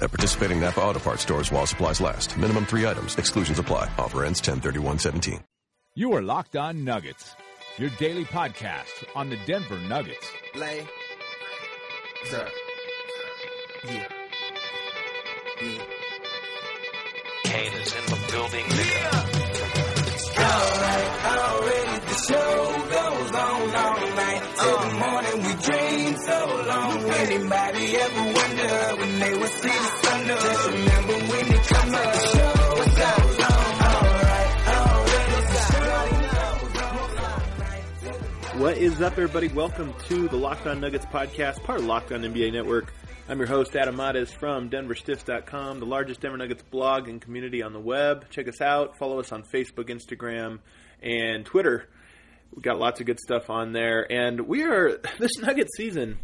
At participating Napa Auto Parts stores while supplies last. Minimum three items. Exclusions apply. Offer ends 103117. You are Locked On Nuggets, your daily podcast on the Denver Nuggets. Lay. Sir. Yeah. Yeah. Kane is in the building. nigga. Alright, already the show Anybody ever wonder when they would see the sun? Just remember when it up. What is up, everybody? Welcome to the Locked On Nuggets podcast, part of Locked On NBA Network. I'm your host, Adam Mares from DenverStiffs.com, the largest Denver Nuggets blog and community on the web. Check us out. Follow us on Facebook, Instagram, and Twitter. We've got lots of good stuff on there. And we are, this Nugget season,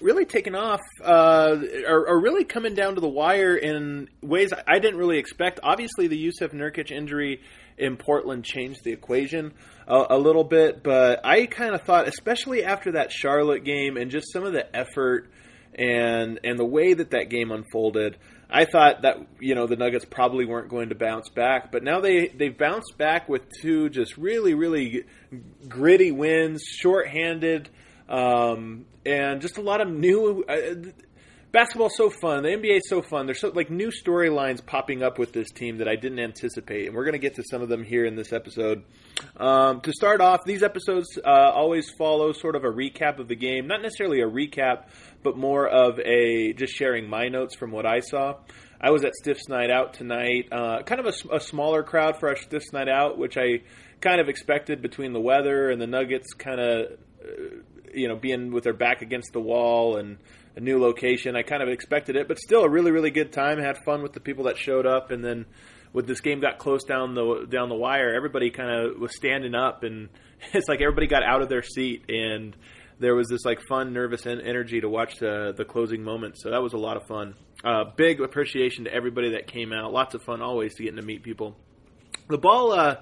really taken off, uh, are, are really coming down to the wire in ways I didn't really expect. Obviously, the Yusuf Nurkic injury in Portland changed the equation a, a little bit, but I kind of thought, especially after that Charlotte game and just some of the effort and and the way that that game unfolded, I thought that you know the Nuggets probably weren't going to bounce back, but now they they've bounced back with two just really really gritty wins, shorthanded, um, and just a lot of new. Uh, basketball's so fun. The NBA so fun. There's so like new storylines popping up with this team that I didn't anticipate, and we're going to get to some of them here in this episode. Um, to start off, these episodes uh, always follow sort of a recap of the game, not necessarily a recap, but more of a just sharing my notes from what I saw. I was at Stiff's Night Out tonight, uh, kind of a, a smaller crowd for our Stiff's Night Out, which I kind of expected between the weather and the Nuggets kind of you know, being with their back against the wall and a new location. I kind of expected it, but still a really, really good time. Had fun with the people that showed up, and then when this game got close down the down the wire, everybody kind of was standing up, and it's like everybody got out of their seat, and there was this like fun, nervous en- energy to watch the the closing moments. So that was a lot of fun. Uh, big appreciation to everybody that came out. Lots of fun always to getting to meet people. The ball. Uh,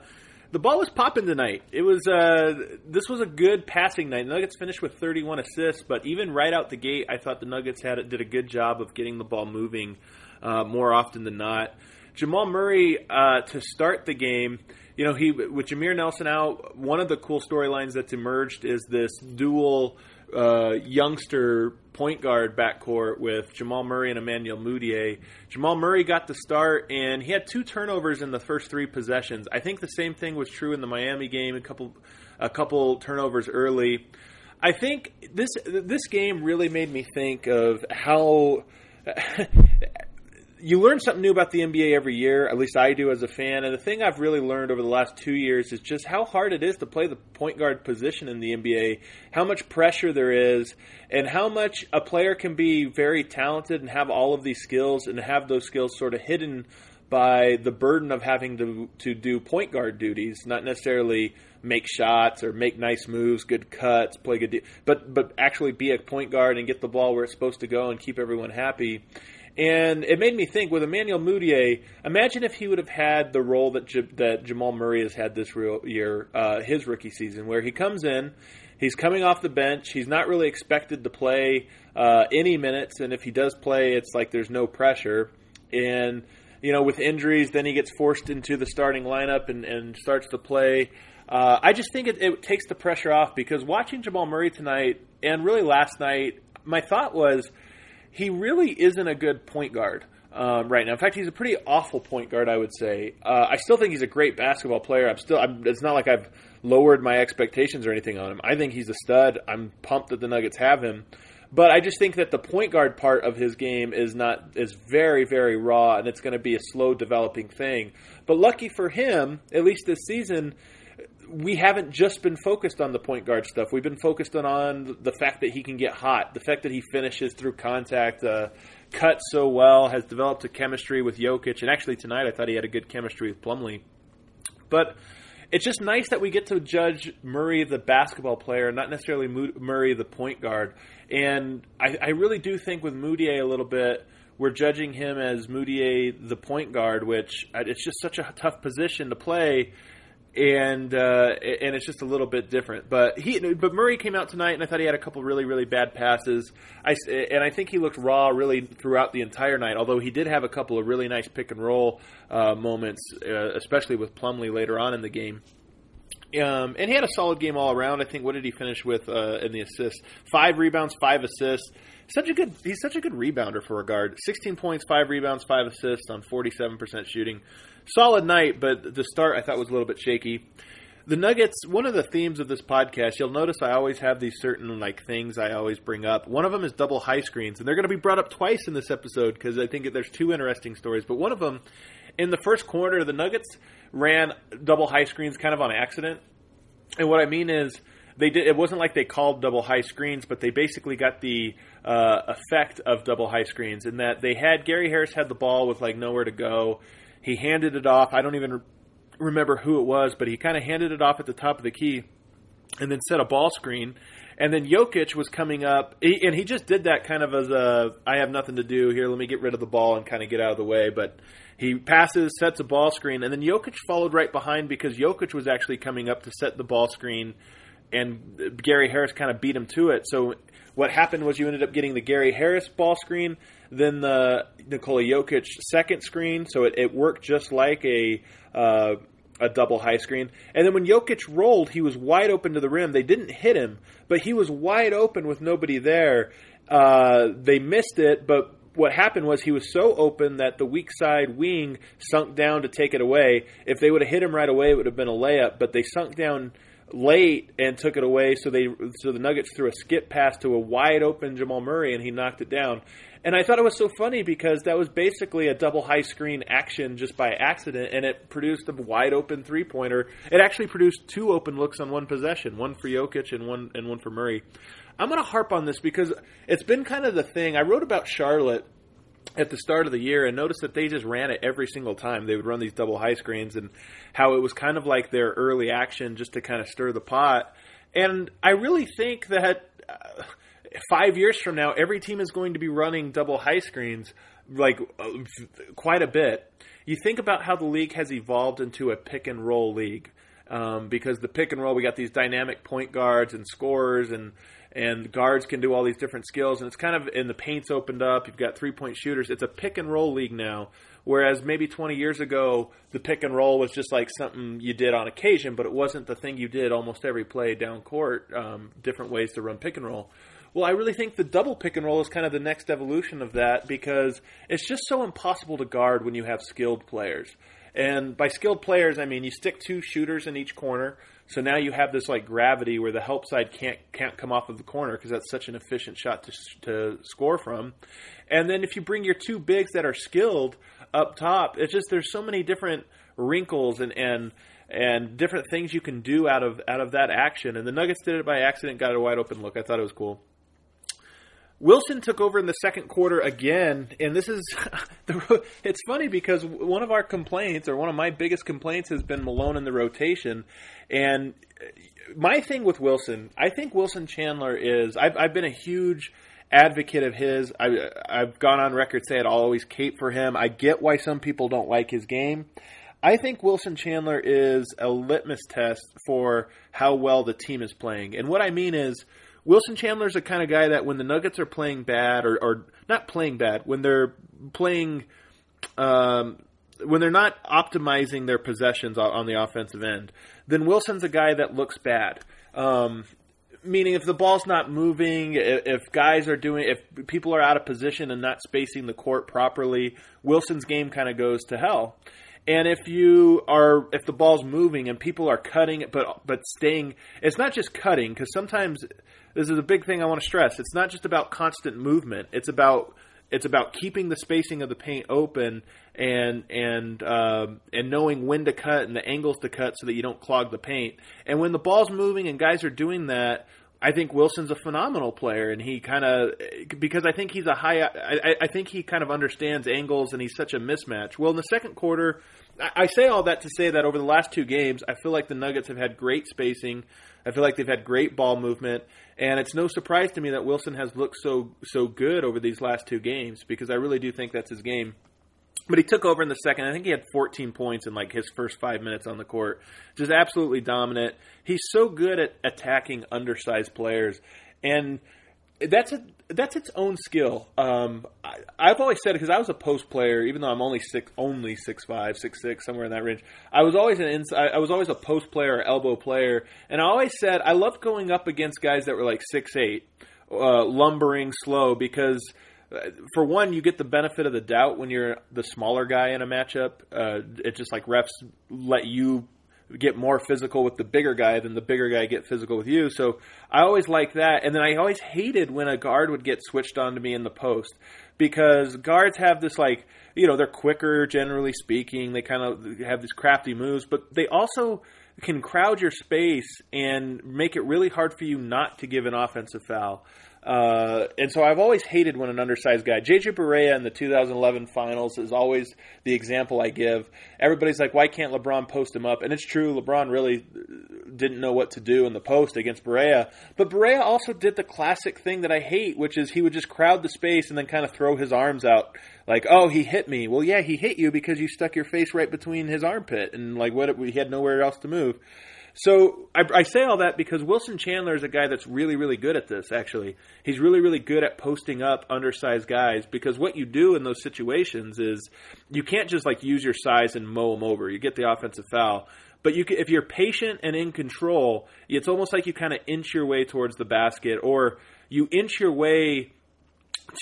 the ball was popping tonight. It was uh, this was a good passing night. The Nuggets finished with 31 assists, but even right out the gate, I thought the Nuggets had did a good job of getting the ball moving uh, more often than not. Jamal Murray uh, to start the game. You know, he with Jameer Nelson out. One of the cool storylines that's emerged is this dual uh, youngster point guard backcourt with Jamal Murray and Emmanuel Mudiay. Jamal Murray got the start, and he had two turnovers in the first three possessions. I think the same thing was true in the Miami game. A couple, a couple turnovers early. I think this this game really made me think of how. you learn something new about the NBA every year. At least I do as a fan. And the thing I've really learned over the last two years is just how hard it is to play the point guard position in the NBA, how much pressure there is, and how much a player can be very talented and have all of these skills and have those skills sort of hidden by the burden of having to to do point guard duties, not necessarily make shots or make nice moves, good cuts, play good, de- but but actually be a point guard and get the ball where it's supposed to go and keep everyone happy. And it made me think with Emmanuel Mudiay, imagine if he would have had the role that J- that Jamal Murray has had this real year, uh, his rookie season, where he comes in, he's coming off the bench, he's not really expected to play uh, any minutes, and if he does play, it's like there's no pressure. And you know, with injuries, then he gets forced into the starting lineup and, and starts to play. Uh, I just think it, it takes the pressure off because watching Jamal Murray tonight and really last night, my thought was he really isn't a good point guard um, right now. In fact, he's a pretty awful point guard, I would say. Uh, I still think he's a great basketball player. I'm still. I'm, it's not like I've lowered my expectations or anything on him. I think he's a stud. I'm pumped that the Nuggets have him. But I just think that the point guard part of his game is not is very very raw, and it's going to be a slow developing thing. But lucky for him, at least this season, we haven't just been focused on the point guard stuff. We've been focused on, on the fact that he can get hot, the fact that he finishes through contact, uh, cuts so well, has developed a chemistry with Jokic, and actually tonight I thought he had a good chemistry with Plumlee. But it's just nice that we get to judge Murray the basketball player, not necessarily Murray the point guard. And I, I really do think with Mudiay a little bit, we're judging him as Mudiay the point guard, which uh, it's just such a tough position to play and uh, and it's just a little bit different. But he, but Murray came out tonight, and I thought he had a couple really really bad passes. I and I think he looked raw really throughout the entire night. Although he did have a couple of really nice pick and roll uh, moments, uh, especially with Plumlee later on in the game. Um, and he had a solid game all around. I think. What did he finish with uh, in the assists? Five rebounds, five assists. Such a good. He's such a good rebounder for a guard. Sixteen points, five rebounds, five assists on forty-seven percent shooting solid night, but the start I thought was a little bit shaky. The Nuggets, one of the themes of this podcast, you'll notice I always have these certain like things I always bring up. One of them is double high screens, and they're going to be brought up twice in this episode because I think there's two interesting stories. But one of them, in the first quarter, the Nuggets ran double high screens kind of on accident, and what I mean is they did. It wasn't like they called double high screens, but they basically got the uh, effect of double high screens in that they had Gary Harris had the ball with like nowhere to go he handed it off. I don't even remember who it was, but he kind of handed it off at the top of the key and then set a ball screen. And then Jokic was coming up, and he just did that kind of as a I have nothing to do here. Let me get rid of the ball and kind of get out of the way. But he passes, sets a ball screen, and then Jokic followed right behind because Jokic was actually coming up to set the ball screen, and Gary Harris kind of beat him to it. So what happened was you ended up getting the Gary Harris ball screen, then the Nikola Jokic second screen, so it, it worked just like a uh, a double high screen. And then when Jokic rolled, he was wide open to the rim. They didn't hit him, but he was wide open with nobody there. Uh, they missed it, but what happened was he was so open that the weak side wing sunk down to take it away. If they would have hit him right away, it would have been a layup. But they sunk down late and took it away. So they so the Nuggets threw a skip pass to a wide open Jamal Murray, and he knocked it down. And I thought it was so funny because that was basically a double high screen action just by accident, and it produced a wide open three pointer. It actually produced two open looks on one possession, one for Jokic and one and one for Murray. I'm going to harp on this because it's been kind of the thing. I wrote about Charlotte at the start of the year and noticed that they just ran it every single time. They would run these double high screens and how it was kind of like their early action just to kind of stir the pot. And I really think that. Uh, five years from now, every team is going to be running double high screens like uh, quite a bit. You think about how the league has evolved into a pick and roll league. Um, because the pick and roll, we got these dynamic point guards and scorers, and and guards can do all these different skills, and it's kind of in the paint's opened up. You've got three point shooters. It's a pick and roll league now, whereas maybe 20 years ago the pick and roll was just like something you did on occasion, but it wasn't the thing you did almost every play down court. Um, different ways to run pick and roll. Well, I really think the double pick and roll is kind of the next evolution of that because it's just so impossible to guard when you have skilled players. And by skilled players, I mean you stick two shooters in each corner. So now you have this like gravity where the help side can't can't come off of the corner because that's such an efficient shot to to score from. And then if you bring your two bigs that are skilled up top, it's just there's so many different wrinkles and and and different things you can do out of out of that action. And the Nuggets did it by accident, got a wide open look. I thought it was cool. Wilson took over in the second quarter again, and this is it's funny because one of our complaints, or one of my biggest complaints, has been Malone in the rotation. And my thing with Wilson, I think Wilson Chandler is. I've, I've been a huge advocate of his. I, I've gone on record saying I'll always cape for him. I get why some people don't like his game. I think Wilson Chandler is a litmus test for how well the team is playing. And what I mean is Wilson Chandler's the kind of guy that when the Nuggets are playing bad, or, or not playing bad, when they're playing, um, when they're not optimizing their possessions on the offensive end, then Wilson's a guy that looks bad. Um, meaning, if the ball's not moving, if, if guys are doing, if people are out of position and not spacing the court properly, Wilson's game kind of goes to hell. And if you are, if the ball's moving and people are cutting, but but staying, it's not just cutting because sometimes this is a big thing I want to stress. It's not just about constant movement. It's about it's about keeping the spacing of the paint open and and um, and knowing when to cut and the angles to cut so that you don't clog the paint. And when the ball's moving and guys are doing that, I think Wilson's a phenomenal player, and he kind of because I think he's a high. I, I think he kind of understands angles, and he's such a mismatch. Well, in the second quarter, I I say all that to say that over the last two games, I feel like the Nuggets have had great spacing. I feel like they've had great ball movement, and it's no surprise to me that Wilson has looked so so good over these last two games because I really do think that's his game. But he took over in the second. I think he had 14 points in like his first five minutes on the court. Just absolutely dominant. He's so good at attacking undersized players, and that's a that's its own skill. Um, I, I've always said it because I was a post player, even though I'm only six, only six five, six six, somewhere in that range. I was always an inside. I was always a post player, or elbow player, and I always said I loved going up against guys that were like six eight, uh, lumbering, slow, because uh, for one, you get the benefit of the doubt when you're the smaller guy in a matchup. Uh, it's just like refs let you get more physical with the bigger guy than the bigger guy get physical with you. So I always like that. And then I always hated when a guard would get switched on to me in the post because guards have this like, you know, they're quicker generally speaking. They kind of have these crafty moves, but they also can crowd your space and make it really hard for you not to give an offensive foul. Uh, and so I've always hated when an undersized guy, JJ Barea in the 2011 finals is always the example I give. Everybody's like, why can't LeBron post him up? And it's true, LeBron really didn't know what to do in the post against Barea. But Barea also did the classic thing that I hate, which is he would just crowd the space and then kind of throw his arms out. Like, oh, he hit me. Well, yeah, he hit you because you stuck your face right between his armpit and like what he had nowhere else to move. So I, I, say all that because Wilson Chandler is a guy that's really, really good at this. Actually, he's really, really good at posting up undersized guys because what you do in those situations is you can't just like use your size and mow them over. You get the offensive foul, but you can, if you're patient and in control, it's almost like you kind of inch your way towards the basket, or you inch your way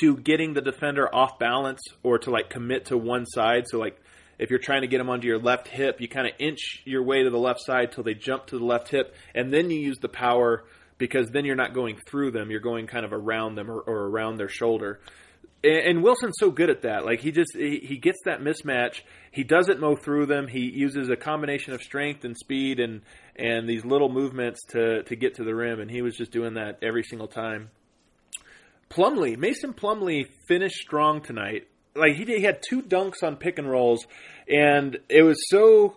to getting the defender off balance, or to like commit to one side. So like if you're trying to get them onto your left hip, you kind of inch your way to the left side till they jump to the left hip, and then you use the power because then you're not going through them; you're going kind of around them or, or around their shoulder. And, and Wilson's so good at that. Like he just he, he gets that mismatch. He doesn't mow through them. He uses a combination of strength and speed and and these little movements to to get to the rim. And he was just doing that every single time. Plumlee, Mason Plumlee finished strong tonight like he, he had two dunks on pick and rolls, and it was so.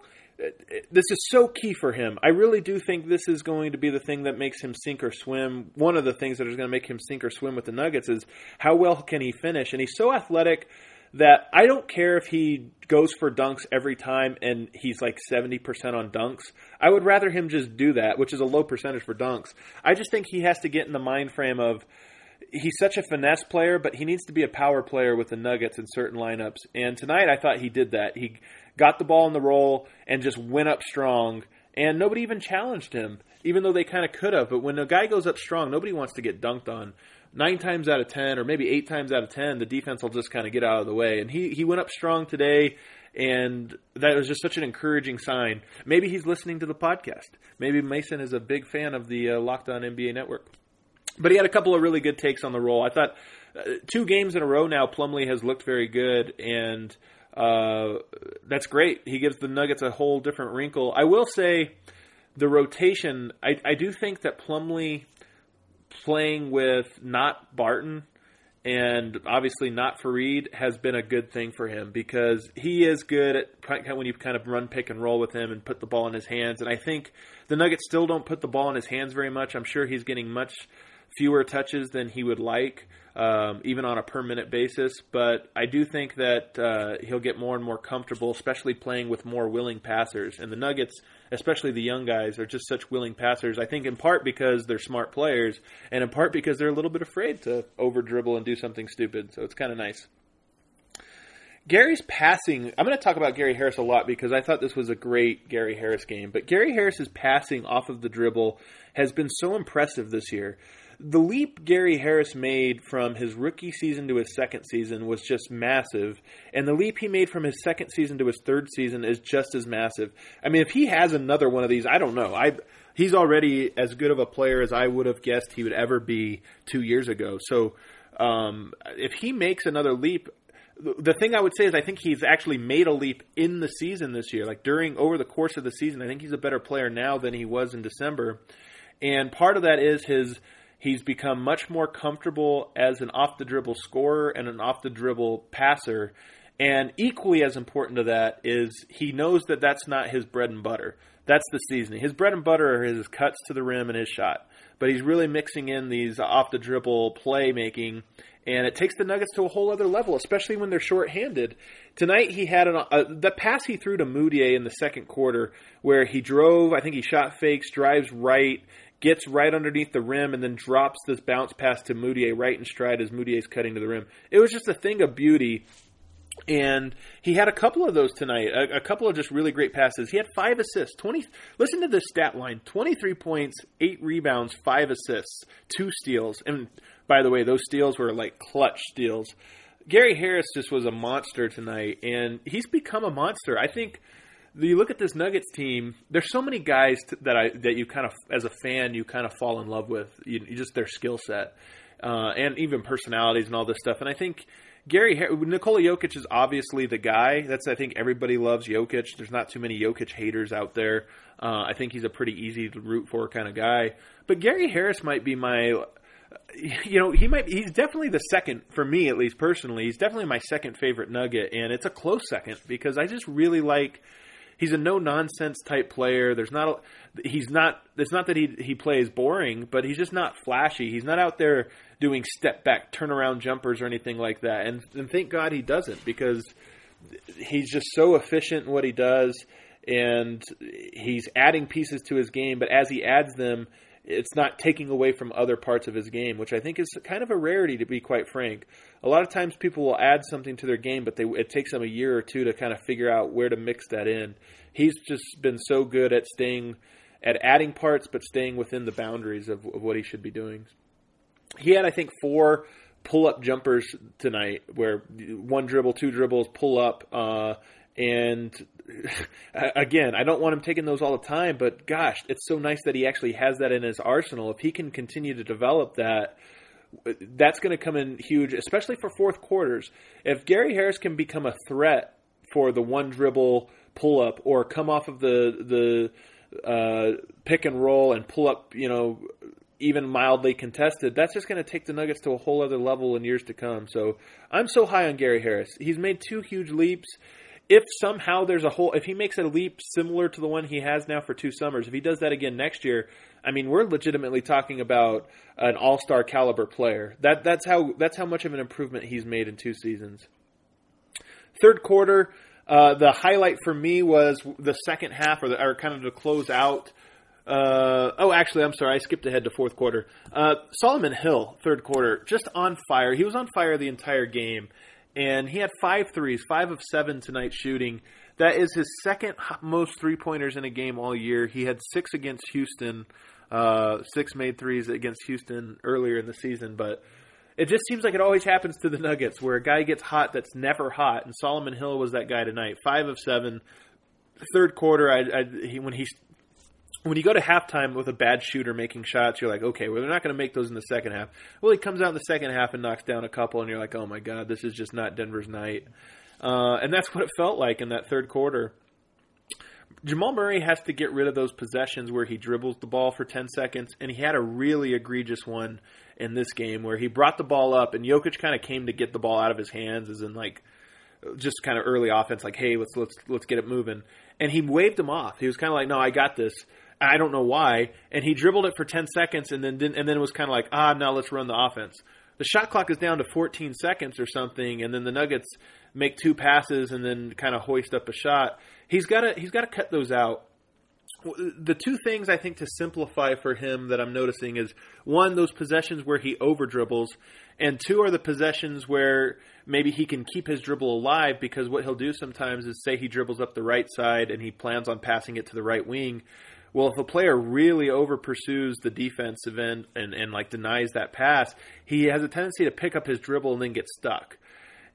This is so key for him. I really do think this is going to be the thing that makes him sink or swim. One of the things that is going to make him sink or swim with the Nuggets is how well can he finish, and he's so athletic that I don't care if he goes for dunks every time and he's like 70% on dunks. I would rather him just do that, which is a low percentage for dunks. I just think he has to get in the mind frame of he's such a finesse player, but he needs to be a power player with the Nuggets in certain lineups. And tonight, I thought he did that. He got the ball in the roll and just went up strong, and nobody even challenged him, even though they kind of could have. But when a guy goes up strong, nobody wants to get dunked on. Nine times out of ten, or maybe eight times out of ten, the defense will just kind of get out of the way. And he he went up strong today and that was just such an encouraging sign. Maybe he's listening to the podcast. Maybe Mason is a big fan of the uh, Locked On NBA Network. But he had a couple of really good takes on the roll. I thought uh, two games in a row now, Plumlee has looked very good, and uh, that's great. He gives the Nuggets a whole different wrinkle. I will say the rotation. I, I do think that Plumlee playing with not Barton and obviously not Faried has been a good thing for him because he is good at when you kind of run pick and roll with him and put the ball in his hands. And I think the Nuggets still don't put the ball in his hands very much. I'm sure he's getting much fewer touches than he would like, um, even on a per minute basis. But I do think that uh, he'll get more and more comfortable, especially playing with more willing passers. And the Nuggets, especially the young guys, are just such willing passers. I think in part because they're smart players, and in part because they're a little bit afraid to over dribble and do something stupid. So it's kind of nice. Gary's passing. I'm going to talk about Gary Harris a lot because I thought this was a great Gary Harris game. But Gary Harris's passing off of the dribble has been so impressive this year the leap Gary Harris made from his rookie season to his second season was just massive, and the leap he made from his second season to his third season is just as massive. I mean, if he has another one of these, I don't know. I he's already as good of a player as I would have guessed he would ever be two years ago. So um, if he makes another leap, the thing I would say is I think he's actually made a leap in the season this year. Like during over the course of the season, I think he's a better player now than he was in December. And part of that is his He's become much more comfortable as an off the dribble scorer and an off the dribble passer. And equally as important to that is he knows that that's not his bread and butter. That's the seasoning. His bread and butter are his cuts to the rim and his shot. But he's really mixing in these off the dribble playmaking, and it takes the Nuggets to a whole other level, especially when they're shorthanded. Tonight he had an, uh, the pass he threw to Mudiay in the second quarter, where he drove. I think he shot fakes, drives right, gets right underneath the rim, and then drops this bounce pass to Mudiay right in stride as Mudiay's cutting to the rim. It was just a thing of beauty and he had a couple of those tonight. A, a, couple of just really great passes. He had five assists. Twenty. Listen to this stat line: twenty-three points, eight rebounds, five assists, two steals. And by the way, those steals were like clutch steals. Gary Harris just was a monster tonight, and he's become a monster. I think. You look at this Nuggets team. There's so many guys that I that you kind of, as a fan, you kind of fall in love with. You, you just their skill set, uh, and even personalities and all this stuff. And I think Gary Nikola Jokic is obviously the guy. That's I think everybody loves Jokic. There's not too many Jokic haters out there. Uh, I think he's a pretty easy to root for kind of guy. But Gary Harris might be my you know, he might he's definitely the second for me at least personally. He's definitely my second favorite Nugget and it's a close second because I just really like he's a no nonsense type player. There's not a, he's not it's not that he he plays boring, but he's just not flashy. He's not out there doing step back turnaround jumpers or anything like that. And and thank God he doesn't because he's just so efficient in what he does and he's adding pieces to his game, but as he adds them, it's not taking away from other parts of his game, which I think is kind of a rarity to be quite frank. A lot of times people will add something to their game, but they, it takes them a year or two to kind of figure out where to mix that in. He's just been so good at staying at adding parts, but staying within the boundaries of, of what he should be doing he had I think four pull up jumpers tonight where one dribble, two dribbles, pull up, uh, and again, I don't want him taking those all the time, but gosh, it's so nice that he actually has that in his arsenal. If he can continue to develop that, that's going to come in huge, especially for fourth quarters. If Gary Harris can become a threat for the one dribble pull up or come off of the the uh, pick and roll and pull up, you know, even mildly contested, that's just going to take the Nuggets to a whole other level in years to come. So I'm so high on Gary Harris. He's made two huge leaps. If somehow there's a whole, if he makes a leap similar to the one he has now for two summers, if he does that again next year, I mean, we're legitimately talking about an all-star caliber player. That that's how that's how much of an improvement he's made in two seasons. Third quarter, uh, the highlight for me was the second half, or, the, or kind of to close out uh, oh, actually, I'm sorry. I skipped ahead to fourth quarter. Uh, Solomon Hill, third quarter, just on fire. He was on fire the entire game, and he had five threes, five of seven tonight shooting. That is his second most three pointers in a game all year. He had six against Houston, uh, six made threes against Houston earlier in the season, but it just seems like it always happens to the Nuggets where a guy gets hot that's never hot, and Solomon Hill was that guy tonight. Five of seven. Third quarter, I, I, he, when he when you go to halftime with a bad shooter making shots, you're like, okay, well, they're not going to make those in the second half. Well, he comes out in the second half and knocks down a couple, and you're like, oh my god, this is just not Denver's night. Uh, and that's what it felt like in that third quarter. Jamal Murray has to get rid of those possessions where he dribbles the ball for 10 seconds, and he had a really egregious one in this game where he brought the ball up, and Jokic kind of came to get the ball out of his hands, as in like just kind of early offense, like, hey, let's let's let's get it moving. And he waved him off. He was kind of like, no, I got this. I don't know why. And he dribbled it for 10 seconds and then and then it was kind of like, ah, now let's run the offense. The shot clock is down to 14 seconds or something, and then the Nuggets make two passes and then kind of hoist up a shot. He's got to he's got to cut those out. The two things I think to simplify for him that I'm noticing is one, those possessions where he over dribbles, and two are the possessions where maybe he can keep his dribble alive because what he'll do sometimes is say he dribbles up the right side and he plans on passing it to the right wing well, if a player really over pursues the defensive end and, and like denies that pass, he has a tendency to pick up his dribble and then get stuck.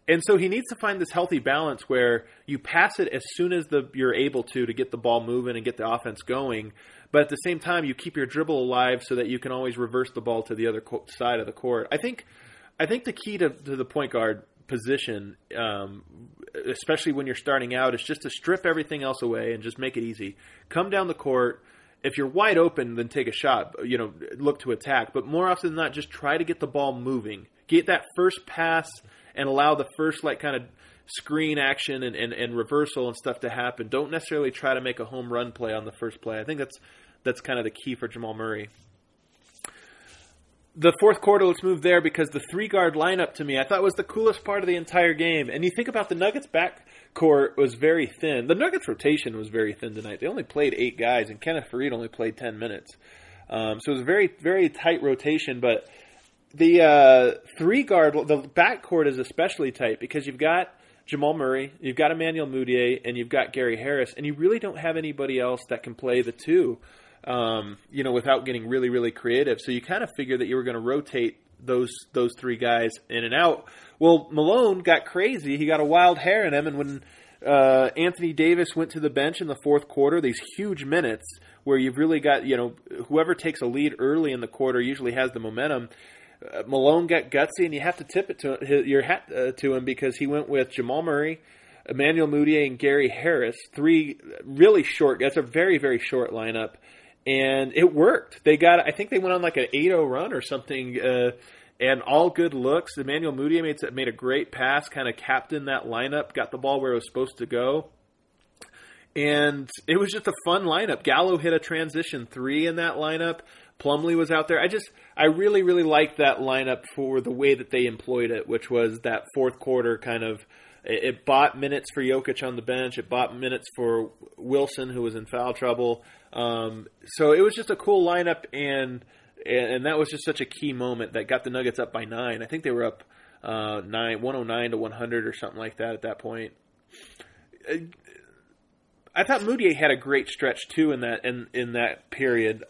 And so he needs to find this healthy balance where you pass it as soon as the you're able to to get the ball moving and get the offense going, but at the same time you keep your dribble alive so that you can always reverse the ball to the other co- side of the court. I think I think the key to, to the point guard position, um, especially when you're starting out, is just to strip everything else away and just make it easy. Come down the court, if you're wide open, then take a shot. You know, look to attack. But more often than not, just try to get the ball moving. Get that first pass and allow the first like kind of screen action and, and, and reversal and stuff to happen. Don't necessarily try to make a home run play on the first play. I think that's that's kind of the key for Jamal Murray. The fourth quarter, let's move there because the three guard lineup to me, I thought was the coolest part of the entire game. And you think about the Nuggets back court was very thin. The Nuggets rotation was very thin tonight. They only played eight guys, and Kenneth Faried only played ten minutes. Um, so it was a very very tight rotation. But the uh, three guard, the back court is especially tight because you've got Jamal Murray, you've got Emmanuel Mudiay, and you've got Gary Harris, and you really don't have anybody else that can play the two. Um, you know, without getting really, really creative. So you kind of figure that you were going to rotate those those three guys in and out. Well, Malone got crazy. He got a wild hair in him, and when uh, Anthony Davis went to the bench in the fourth quarter, these huge minutes where you've really got you know whoever takes a lead early in the quarter usually has the momentum. Uh, Malone got gutsy, and you have to tip it to his, your hat uh, to him because he went with Jamal Murray, Emmanuel Mudiay, and Gary Harris. Three really short. That's a very very short lineup, and it worked. They got. I think they went on like an 8-0 run or something. Uh, and all good looks. Emmanuel Mudiay made made a great pass, kind of captained that lineup, got the ball where it was supposed to go, and it was just a fun lineup. Gallo hit a transition three in that lineup. Plumlee was out there. I just, I really, really liked that lineup for the way that they employed it, which was that fourth quarter kind of. It, it bought minutes for Jokic on the bench. It bought minutes for Wilson, who was in foul trouble. Um, so it was just a cool lineup, and and that was just such a key moment that got the Nuggets up by nine. I think they were up uh, nine, 109 to 100 or something like that at that point. I thought Mudiay had a great stretch too in that in in that period,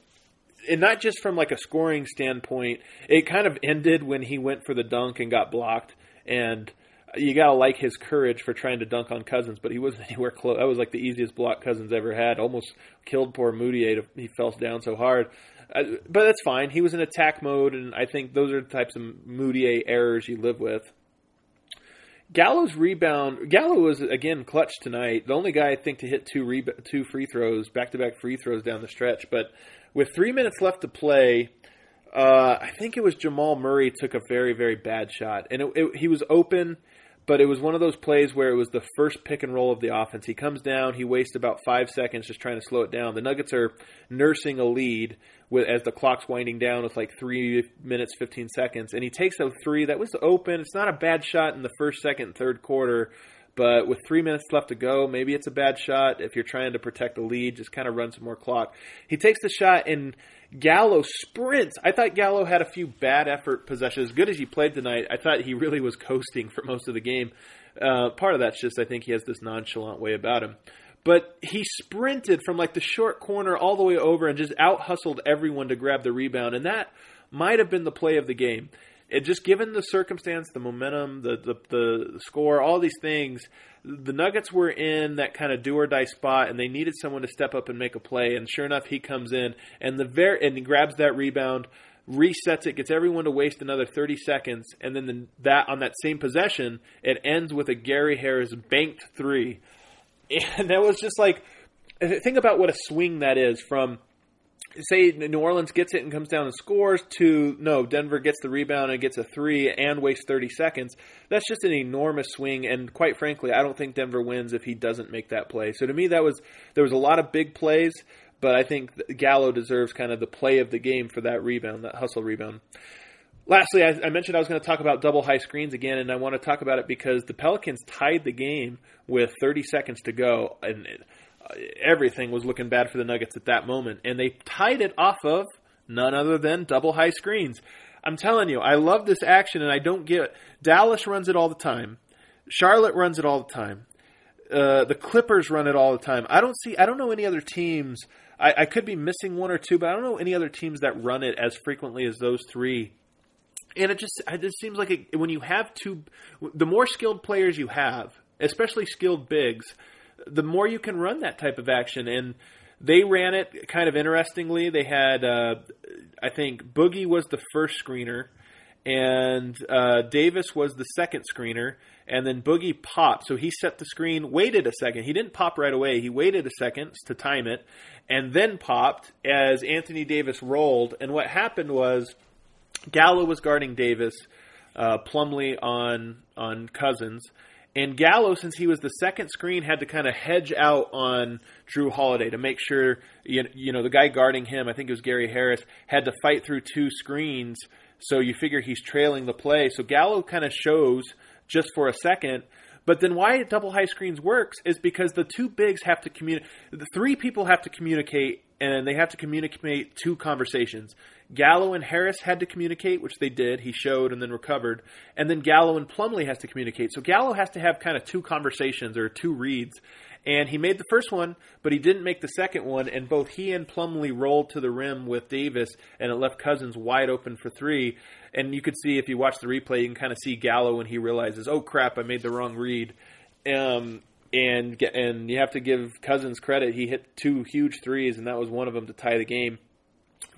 and not just from like a scoring standpoint. It kind of ended when he went for the dunk and got blocked, and you gotta like his courage for trying to dunk on Cousins, but he wasn't anywhere close. That was like the easiest block Cousins ever had. Almost killed poor Mudiay. He fell down so hard. Uh, but that's fine. He was in attack mode, and I think those are the types of Mudiay errors you live with. Gallo's rebound. Gallo was again clutch tonight. The only guy I think to hit two two free throws, back to back free throws down the stretch. But with three minutes left to play, uh, I think it was Jamal Murray took a very very bad shot, and it, it, he was open but it was one of those plays where it was the first pick and roll of the offense. He comes down, he wastes about five seconds just trying to slow it down. The Nuggets are nursing a lead with as the clock's winding down with like three minutes fifteen seconds, and he takes a three that was open. It's not a bad shot in the first, second, third quarter. But with three minutes left to go, maybe it's a bad shot. If you're trying to protect the lead, just kind of run some more clock. He takes the shot and Gallo sprints. I thought Gallo had a few bad effort possessions. As good as he played tonight, I thought he really was coasting for most of the game. Uh, part of that's just I think he has this nonchalant way about him. But he sprinted from like the short corner all the way over and just out hustled everyone to grab the rebound, and that might have been the play of the game. It just given the circumstance, the momentum, the the, the score, all these things, the Nuggets were in that kind of do or die spot, and they needed someone to step up and make a play. And sure enough, he comes in and the very and he grabs that rebound, resets it, gets everyone to waste another thirty seconds, and then the, that on that same possession, it ends with a Gary Harris banked three, and that was just like think about what a swing that is from say New Orleans gets it and comes down and scores to no Denver gets the rebound and gets a three and wastes 30 seconds that's just an enormous swing. And quite frankly I don't think Denver wins if he doesn't make that play. So to me that was there was a lot of big plays but I think Gallo deserves kind of the play of the game for that rebound that hustle rebound. Lastly, I, I mentioned I was going to talk about double high screens again, and I want to talk about it because the Pelicans tied the game with 30 seconds to go, and everything was looking bad for the Nuggets at that moment, and they tied it off of none other than double high screens. I'm telling you, I love this action, and I don't get Dallas runs it all the time. Charlotte runs it all the time. Uh, the Clippers run it all the time. I don't see. I don't know any other teams. I, I could be missing one or two, but I don't know any other teams that run it as frequently as those three. And it just it just seems like it, when you have two, the more skilled players you have, especially skilled bigs, the more you can run that type of action. And they ran it kind of interestingly. They had, uh, I think, Boogie was the first screener, and uh, Davis was the second screener, and then Boogie popped. So he set the screen, waited a second. He didn't pop right away. He waited a second to time it, and then popped as Anthony Davis rolled. And what happened was Gallo was guarding Davis, uh, Plumlee on on Cousins And Gallo, since he was the second screen, had to kind of hedge out on Jrue Holiday to make sure you you know the guy guarding him, I think it was Gary Harris, had to fight through two screens. So you figure he's trailing the play. So Gallo kind of shows just for a second. But then why double high screens works is because the two bigs have to communicate. The three people have to communicate, and they have to communicate two conversations. Gallo and Harris had to communicate, which they did. He showed and then recovered. And then Gallo and Plumlee has to communicate. So Gallo has to have kind of two conversations or two reads. And he made the first one, but he didn't make the second one. And both he and Plumlee rolled to the rim with Davis, and it left Cousins wide open for three. And you could see if you watch the replay, you can kind of see Gallo when he realizes, "Oh crap, I made the wrong read." Um, and and you have to give Cousins credit. He hit two huge threes, and that was one of them to tie the game.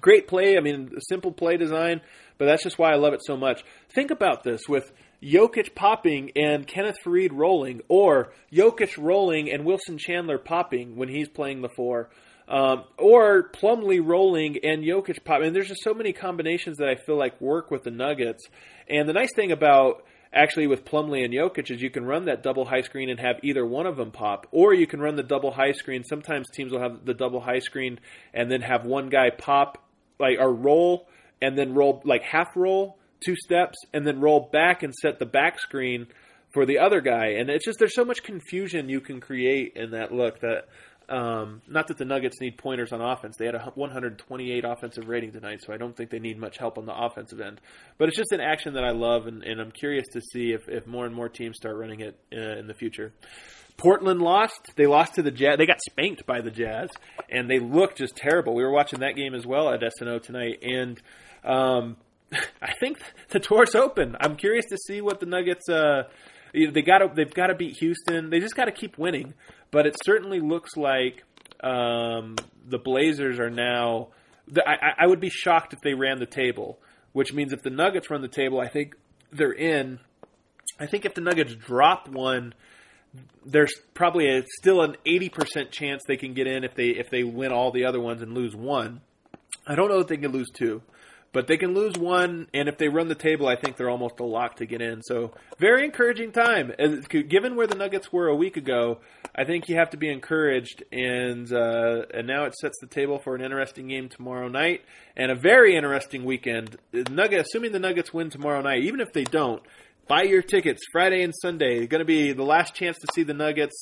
Great play. I mean, simple play design, but that's just why I love it so much. Think about this with Jokic popping and Kenneth Faried rolling, or Jokic rolling and Wilson Chandler popping when he's playing the four, um, or Plumlee rolling and Jokic popping. And there's just so many combinations that I feel like work with the Nuggets. And the nice thing about actually with Plumlee and Jokic is you can run that double high screen and have either one of them pop, or you can run the double high screen. Sometimes teams will have the double high screen and then have one guy pop like or roll and then roll like half roll two steps and then roll back and set the back screen for the other guy. And it's just there's so much confusion you can create in that look that um, not that the Nuggets need pointers on offense. They had a 128 offensive rating tonight, so I don't think they need much help on the offensive end. But it's just an action that I love, and, and I'm curious to see if, if more and more teams start running it uh, in the future. Portland lost. They lost to the Jazz. They got spanked by the Jazz, and they looked just terrible. We were watching that game as well at SNO tonight, and um, I think the door's open. I'm curious to see what the Nuggets. Uh, they got they've got to beat Houston. They just got to keep winning. But it certainly looks like um, the Blazers are now. The, I, I would be shocked if they ran the table, which means if the Nuggets run the table, I think they're in. I think if the Nuggets drop one, there's probably a, still an 80% chance they can get in if they if they win all the other ones and lose one. I don't know that they can lose two. But they can lose one, and if they run the table, I think they're almost a lock to get in. So very encouraging time. As- Given where the Nuggets were a week ago, I think you have to be encouraged, and uh, and now it sets the table for an interesting game tomorrow night and a very interesting weekend. Nugget, assuming the Nuggets win tomorrow night, even if they don't, buy your tickets Friday and Sunday. Going to be the last chance to see the Nuggets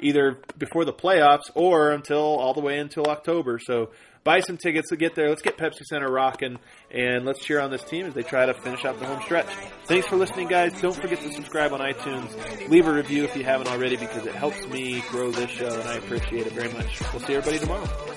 either before the playoffs or until all the way until October. So buy some tickets to get there. Let's get Pepsi Center rocking and let's cheer on this team as they try to finish out the home stretch. Thanks for listening, guys. Don't forget to subscribe on iTunes. Leave a review if you haven't already because it helps me grow this show and I appreciate it very much. We'll see everybody tomorrow.